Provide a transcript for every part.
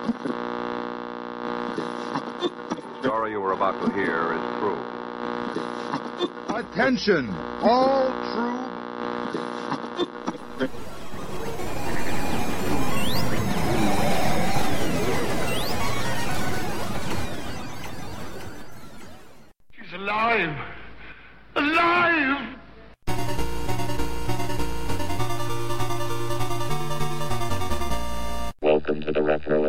The story you were about to hear is true. Attention, all true. She's alive! Alive! Welcome to the Retro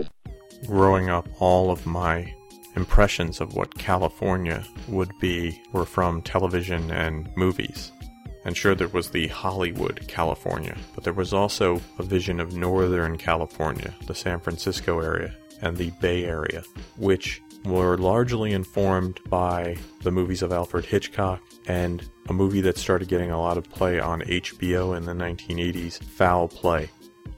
growing up, all of my impressions of what California would be were from television and movies. And sure, there was the Hollywood California, but there was also a vision of Northern California, the San Francisco area, and the Bay Area, which were largely informed by the movies of Alfred Hitchcock and a movie that started getting a lot of play on HBO in the 1980s, Foul Play.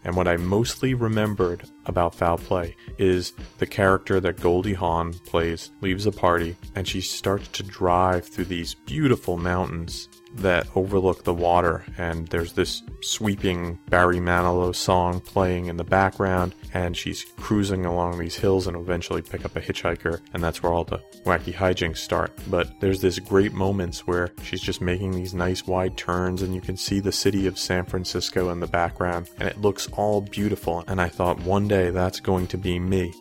And what I mostly remembered about Foul Play is the character that Goldie Hawn plays leaves a party and she starts to drive through these beautiful mountains that overlook the water. And there's this sweeping Barry Manilow song playing in the background and she's cruising along these hills and eventually pick up a hitchhiker and that's where all the wacky hijinks start. But there's this great moments where she's just making these nice wide turns and you can see the city of San Francisco in the background and it looks all beautiful. And I thought one day that's going to be me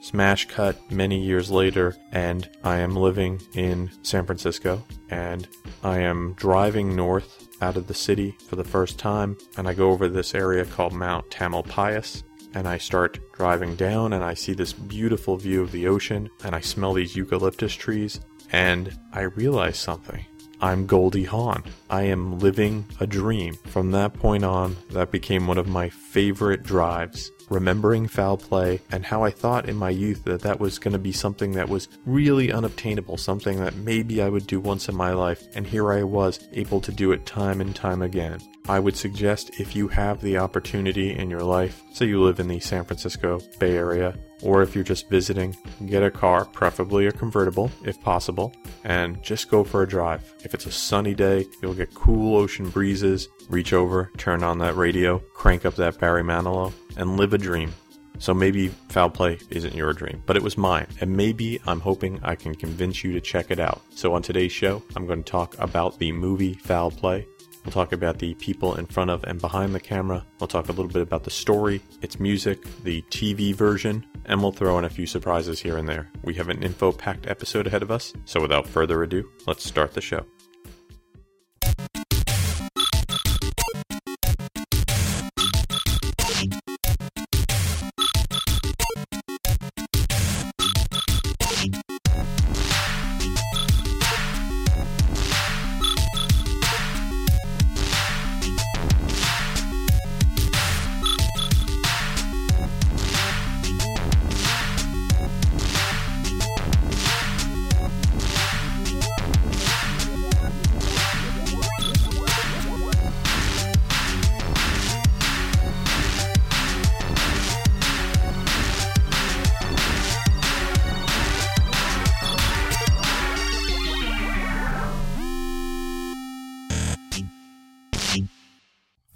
Smash cut many years later, and I am living in San Francisco, and I am driving north out of the city for the first time, and I go over this area called Mount Tamalpais, and I start driving down, and I see this beautiful view of the ocean, and I smell these eucalyptus trees, and I realize something. I'm Goldie Hawn. I am living a dream. From that point on, that became one of my favorite drives. Remembering foul play and how I thought in my youth that that was going to be something that was really unobtainable, something that maybe I would do once in my life, and here I was able to do it time and time again. I would suggest if you have the opportunity in your life, say you live in the San Francisco Bay Area, or if you're just visiting, get a car, preferably a convertible if possible, and just go for a drive. If it's a sunny day, you'll get cool ocean breezes, reach over, turn on that radio, crank up that Barry Manilow, and live a dream. So maybe foul play isn't your dream, but it was mine, and maybe I'm hoping I can convince you to check it out. So on today's show, I'm going to talk about the movie Foul Play. We'll talk about the people in front of and behind the camera. We'll talk a little bit about the story, its music, the TV version, and we'll throw in a few surprises here and there. We have an info packed episode ahead of us, so without further ado, let's start the show.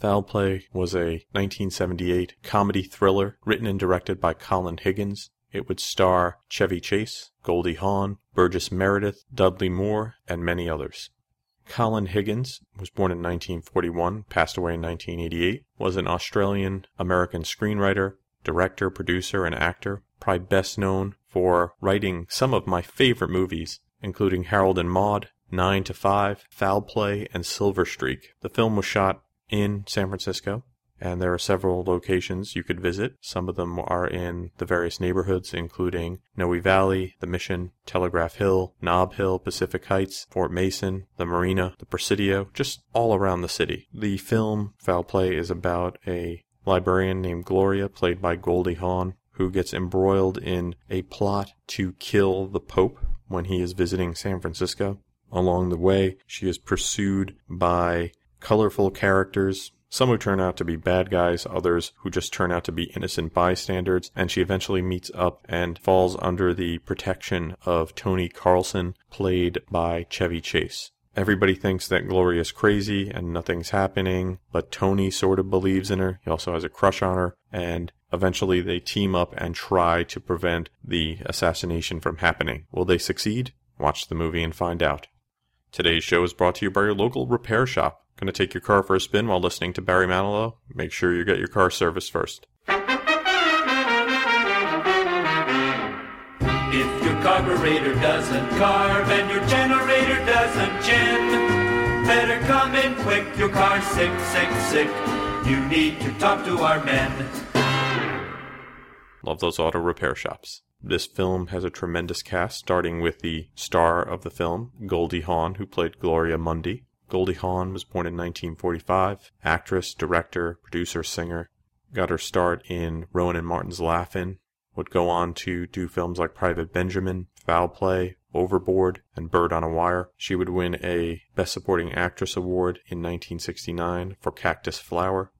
Foul Play was a 1978 comedy thriller written and directed by Colin Higgins. It would star Chevy Chase, Goldie Hawn, Burgess Meredith, Dudley Moore, and many others. Colin Higgins was born in 1941, passed away in 1988, was an Australian American screenwriter, director, producer, and actor, probably best known for writing some of my favorite movies, including Harold and Maude, 9 to 5, Foul Play, and Silver Streak. The film was shot in San Francisco, and there are several locations you could visit. Some of them are in the various neighborhoods, including Noe Valley, the Mission, Telegraph Hill, Nob Hill, Pacific Heights, Fort Mason, the Marina, the Presidio, just all around the city. The film Foul Play is about a librarian named Gloria, played by Goldie Hawn, who gets embroiled in a plot to kill the Pope when he is visiting San Francisco. Along the way, she is pursued by colorful characters, some who turn out to be bad guys, others who just turn out to be innocent bystanders, and she eventually meets up and falls under the protection of Tony Carlson, played by Chevy Chase. Everybody thinks that Gloria's crazy and nothing's happening, but Tony sort of believes in her. He also has a crush on her, and Eventually, they team up and try to prevent the assassination from happening. Will they succeed? Watch the movie and find out. Today's show is brought to you by your local repair shop. Going to take your car for a spin while listening to Barry Manilow? Make sure you get your car serviced first. If your carburetor doesn't carb and your generator doesn't gin, better come in quick. Your car's sick, sick, sick. You need to talk to our men. Love those auto repair shops. This film has a tremendous cast, starting with the star of the film, Goldie Hawn, who played Gloria Mundy. Goldie Hawn was born in 1945, actress, director, producer, singer. Got her start in Rowan and Martin's Laugh-In, would go on to do films like Private Benjamin, Foul Play, Overboard, and Bird on a Wire. She would win a Best Supporting Actress award in 1969 for Cactus Flower.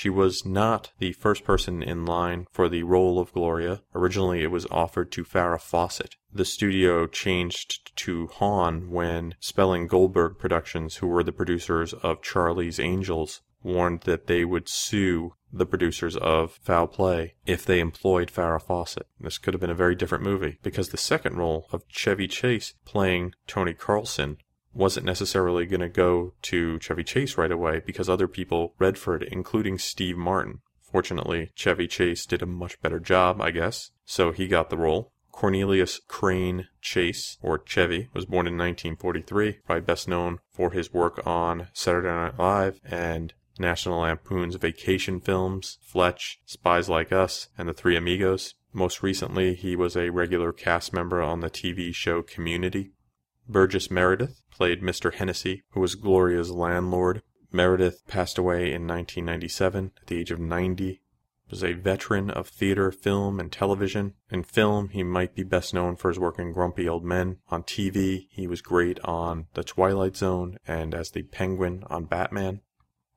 She was not the first person in line for the role of Gloria. Originally, it was offered to Farrah Fawcett. The studio changed to Hawn when Spelling Goldberg Productions, who were the producers of Charlie's Angels, warned that they would sue the producers of Foul Play if they employed Farrah Fawcett. This could have been a very different movie because the second role of Chevy Chase playing Tony Carlson wasn't necessarily going to go to Chevy Chase right away because other people read for it, including Steve Martin. Fortunately, Chevy Chase did a much better job, I guess, so he got the role. Cornelius Crane Chase, or Chevy, was born in 1943, probably best known for his work on Saturday Night Live and National Lampoon's vacation films, Fletch, Spies Like Us, and The Three Amigos. Most recently, he was a regular cast member on the TV show Community. Burgess Meredith played Mr. Hennessy, who was Gloria's landlord. Meredith passed away in 1997 at the age of 90. Was a veteran of theater, film, and television. In film, he might be best known for his work in Grumpy Old Men. On TV, he was great on The Twilight Zone and as the Penguin on Batman.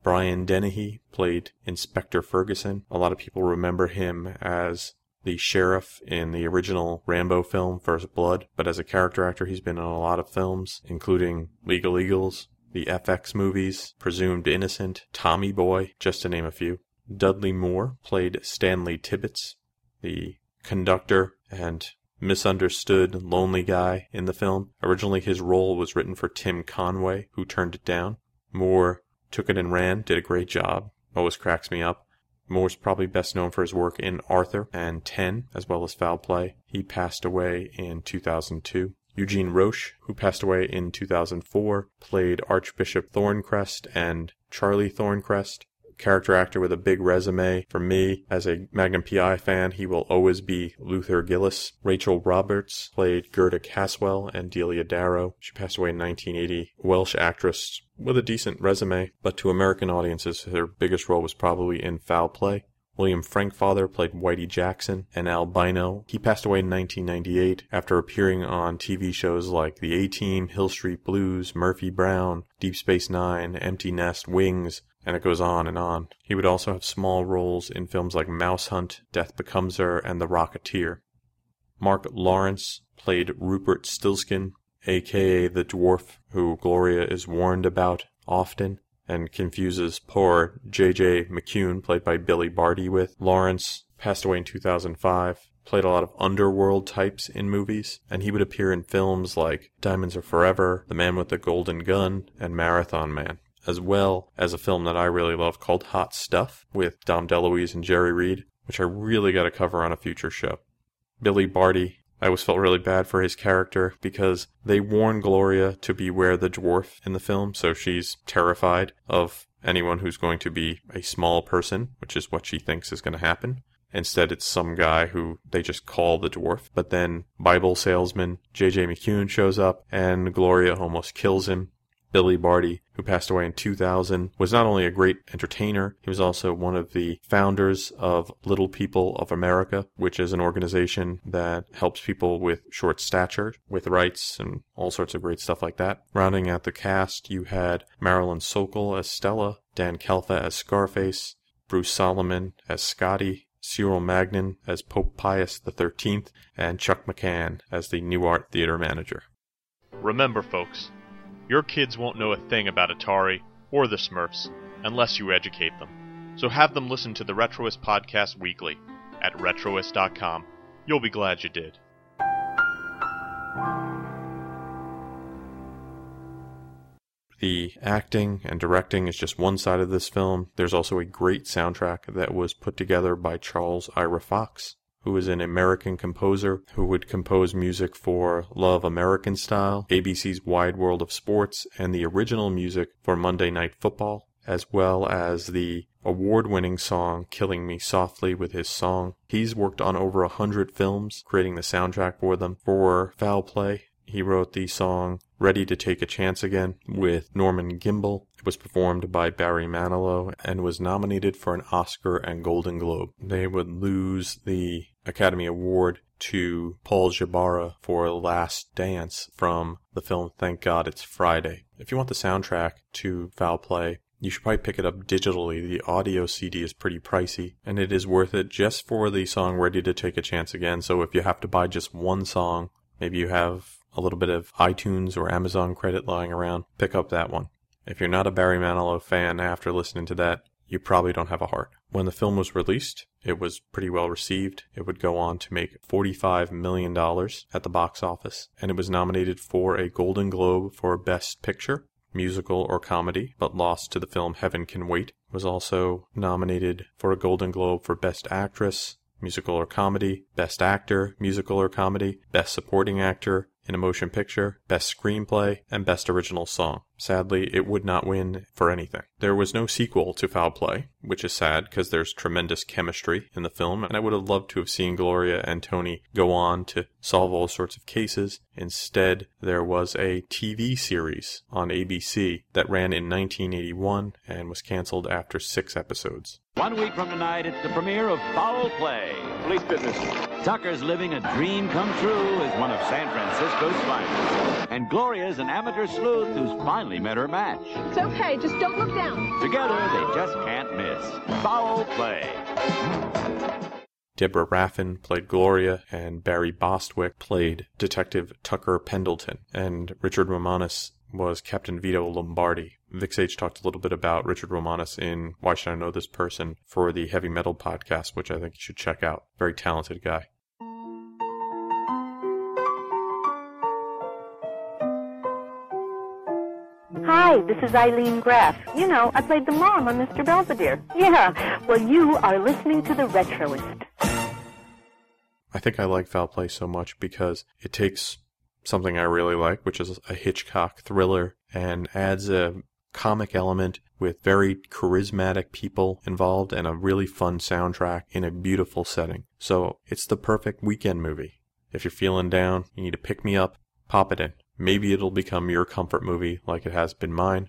Brian Dennehy played Inspector Ferguson. A lot of people remember him as the sheriff in the original Rambo film, First Blood, but as a character actor, he's been in a lot of films, including Legal Eagles, the FX movies, Presumed Innocent, Tommy Boy, just to name a few. Dudley Moore played Stanley Tibbets, the conductor and misunderstood lonely guy in the film. Originally, his role was written for Tim Conway, who turned it down. Moore took it and ran, did a great job. Always cracks me up. Moore's probably best known for his work in Arthur and Ten, as well as Foul Play. He passed away in 2002. Eugene Roche, who passed away in 2004, played Archbishop Thorncrest and Charlie Thorncrest character actor with a big resume. For me, as a Magnum PI fan, he will always be Luther Gillis. Rachel Roberts played Gerda Caswell and Delia Darrow. She passed away in 1980. Welsh actress with a decent resume, but to American audiences, her biggest role was probably in Foul Play. William Frankfather played Whitey Jackson, an albino. He passed away in 1998 after appearing on TV shows like The A-Team, Hill Street Blues, Murphy Brown, Deep Space Nine, Empty Nest, Wings, and it goes on and on. He would also have small roles in films like Mouse Hunt, Death Becomes Her, and The Rocketeer. Mark Lawrence played Rupert Stilskin, aka the dwarf who Gloria is warned about often and confuses poor J.J. McCune, played by Billy Barty, with. Lawrence passed away in 2005. Played a lot of underworld types in movies, and he would appear in films like Diamonds Are Forever, The Man with the Golden Gun, and Marathon Man as well as a film that I really love called Hot Stuff with Dom DeLuise and Jerry Reed, which I really got to cover on a future show. Billy Barty, I always felt really bad for his character because they warn Gloria to beware the dwarf in the film, so she's terrified of anyone who's going to be a small person, which is what she thinks is going to happen. Instead, it's some guy who they just call the dwarf. But then Bible salesman J.J. McCune shows up and Gloria almost kills him Billy Barty, who passed away in 2000, was not only a great entertainer, he was also one of the founders of Little People of America, which is an organization that helps people with short stature, with rights, and all sorts of great stuff like that. Rounding out the cast, you had Marilyn Sokol as Stella, Dan Calfa as Scarface, Bruce Solomon as Scotty, Cyril Magnin as Pope Pius XIII, and Chuck McCann as the New Art Theater manager. Remember, folks, your kids won't know a thing about Atari or the Smurfs unless you educate them. So have them listen to the Retroist Podcast weekly. at Retroist.com. You'll be glad you did. The acting and directing is just one side of this film. There's also a great soundtrack that was put together by Charles Ira Fox, who is an American composer who would compose music for Love American Style, ABC's Wide World of Sports, and the original music for Monday Night Football, as well as the award winning song Killing Me Softly with his song. He's worked on over a hundred films, creating the soundtrack for them. For Foul Play, he wrote the song Ready to Take a Chance Again with Norman Gimbel. It was performed by Barry Manilow and was nominated for an Oscar and Golden Globe. They would lose the Academy Award to Paul Jabara for Last Dance from the film Thank God It's Friday. If you want the soundtrack to Foul Play, you should probably pick it up digitally. The audio CD is pretty pricey, and it is worth it just for the song Ready to Take a Chance Again. So if you have to buy just one song, maybe you have a little bit of iTunes or Amazon credit lying around, pick up that one. If you're not a Barry Manilow fan after listening to that, you probably don't have a heart. When the film was released, it was pretty well received. It would go on to make $45 million at the box office, and it was nominated for a Golden Globe for Best Picture, Musical or Comedy, but lost to the film Heaven Can Wait. It was also nominated for a Golden Globe for Best Actress, Musical or Comedy, Best Actor, Musical or Comedy, Best Supporting Actor, in a motion picture, best screenplay, and best original song. Sadly, it would not win for anything. There was no sequel to Foul Play, which is sad because there's tremendous chemistry in the film, and I would have loved to have seen Gloria and Tony go on to solve all sorts of cases. Instead, there was a TV series on ABC that ran in 1981 and was canceled after six episodes. One week from tonight, it's the premiere of Foul Play. Police business. Tucker's living a dream come true as one of San Francisco's finest. And Gloria's an amateur sleuth who's finally met her match. It's okay, just don't look down. Together, they just can't miss. Foul Play. Deborah Raffin played Gloria, and Barry Bostwick played Detective Tucker Pendleton, and Richard Romanus was Captain Vito Lombardi. Vic Sage talked a little bit about Richard Romanus in Why Should I Know This Person for the Heavy Metal podcast, which I think you should check out. Very talented guy. Hi, this is Ilene Graff. You know, I played the mom on Mr. Belvedere. Yeah, well, you are listening to The Retroist. I think I like Foul Play so much because it takes something I really like, which is a Hitchcock thriller, and adds a comic element with very charismatic people involved and a really fun soundtrack in a beautiful setting. So it's the perfect weekend movie. If you're feeling down, you need to pick me up, pop it in. Maybe it'll become your comfort movie like it has been mine.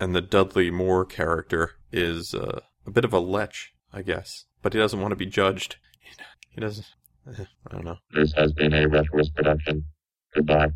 And the Dudley Moore character is uh, a bit of a lech, I guess. But he doesn't want to be judged. He doesn't. I don't know. This has been a Retroist production. Goodbye.